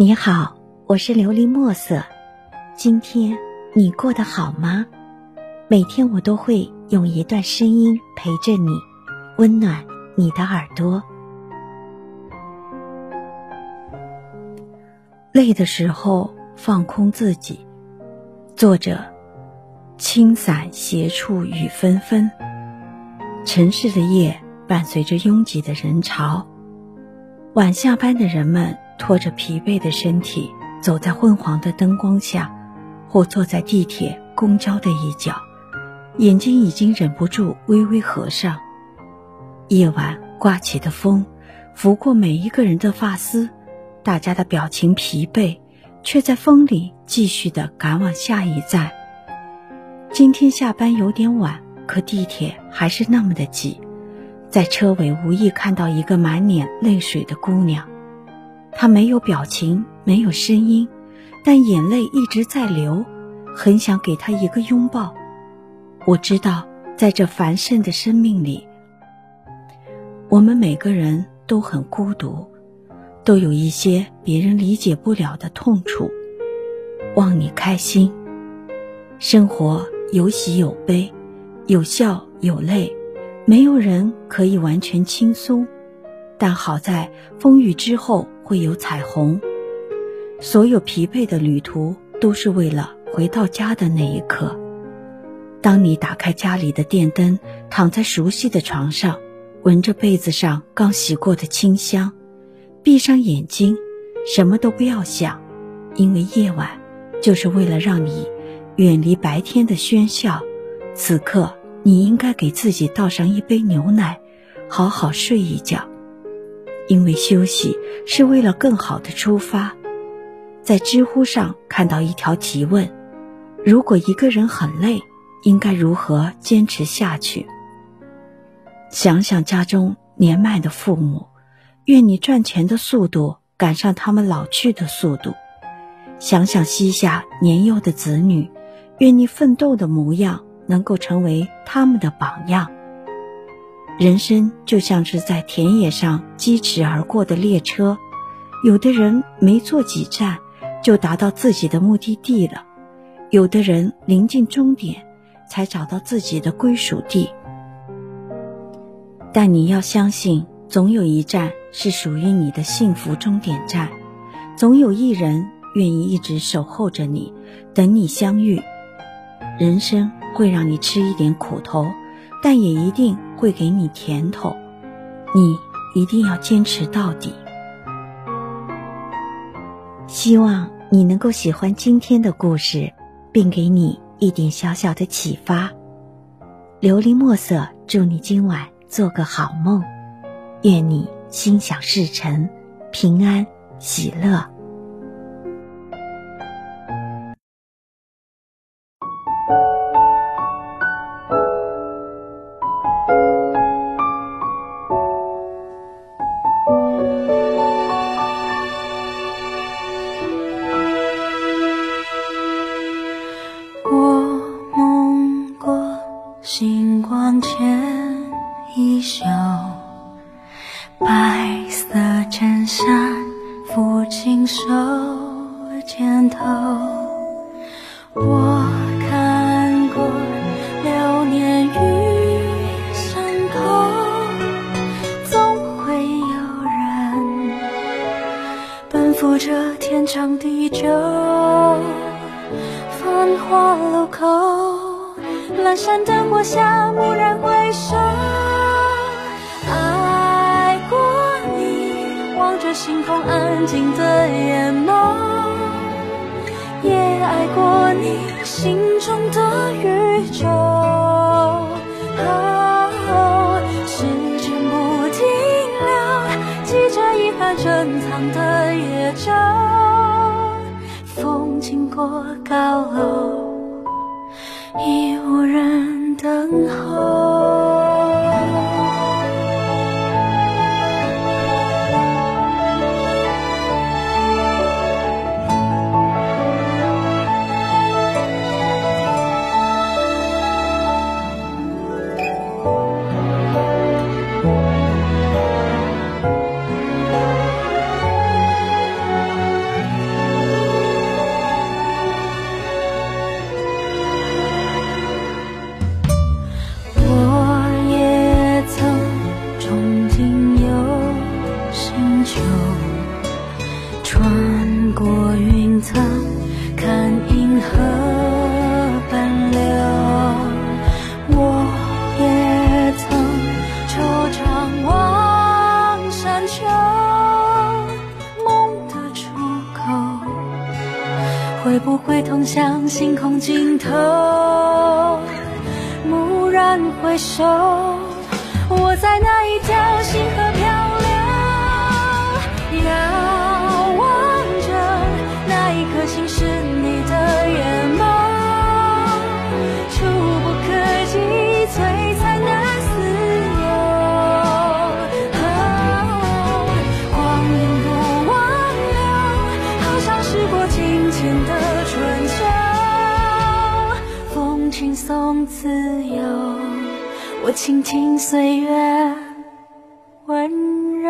你好，我是琉璃墨色。今天你过得好吗？每天我都会用一段声音陪着你，温暖你的耳朵。累的时候放空自己。作者：青伞斜处雨纷纷。城市的夜伴随着拥挤的人潮，晚下班的人们。拖着疲惫的身体，走在昏黄的灯光下，或坐在地铁、公交的一角，眼睛已经忍不住微微合上。夜晚刮起的风，拂过每一个人的发丝，大家的表情疲惫，却在风里继续的赶往下一站。今天下班有点晚，可地铁还是那么的挤，在车尾无意看到一个满脸泪水的姑娘。他没有表情，没有声音，但眼泪一直在流，很想给他一个拥抱。我知道，在这繁盛的生命里，我们每个人都很孤独，都有一些别人理解不了的痛楚。望你开心。生活有喜有悲，有笑有泪，没有人可以完全轻松。但好在风雨之后会有彩虹，所有疲惫的旅途都是为了回到家的那一刻。当你打开家里的电灯，躺在熟悉的床上，闻着被子上刚洗过的清香，闭上眼睛，什么都不要想，因为夜晚就是为了让你远离白天的喧嚣。此刻，你应该给自己倒上一杯牛奶，好好睡一觉。因为休息是为了更好的出发，在知乎上看到一条提问：如果一个人很累，应该如何坚持下去？想想家中年迈的父母，愿你赚钱的速度赶上他们老去的速度；想想膝下年幼的子女，愿你奋斗的模样能够成为他们的榜样。人生就像是在田野上疾驰而过的列车，有的人没坐几站就达到自己的目的地了，有的人临近终点才找到自己的归属地。但你要相信，总有一站是属于你的幸福终点站，总有一人愿意一直守候着你，等你相遇。人生会让你吃一点苦头。但也一定会给你甜头，你一定要坚持到底。希望你能够喜欢今天的故事，并给你一点小小的启发。琉璃墨色，祝你今晚做个好梦，愿你心想事成，平安喜乐。衣袖，白色衬衫，抚琴手肩头。我看过流年与山口，总会有人奔赴这天长地久。繁华路口，阑珊灯火下，蓦然回首。爱过你，望着星空安静的眼眸，也爱过你心中的宇宙。时间不停留，记着遗憾珍藏的夜舟。风经过高楼，已无人等候。河奔流我也曾惆怅望山丘。梦的出口会不会通向星空尽头？蓦然回首我在那一条星河。我倾听岁月温柔。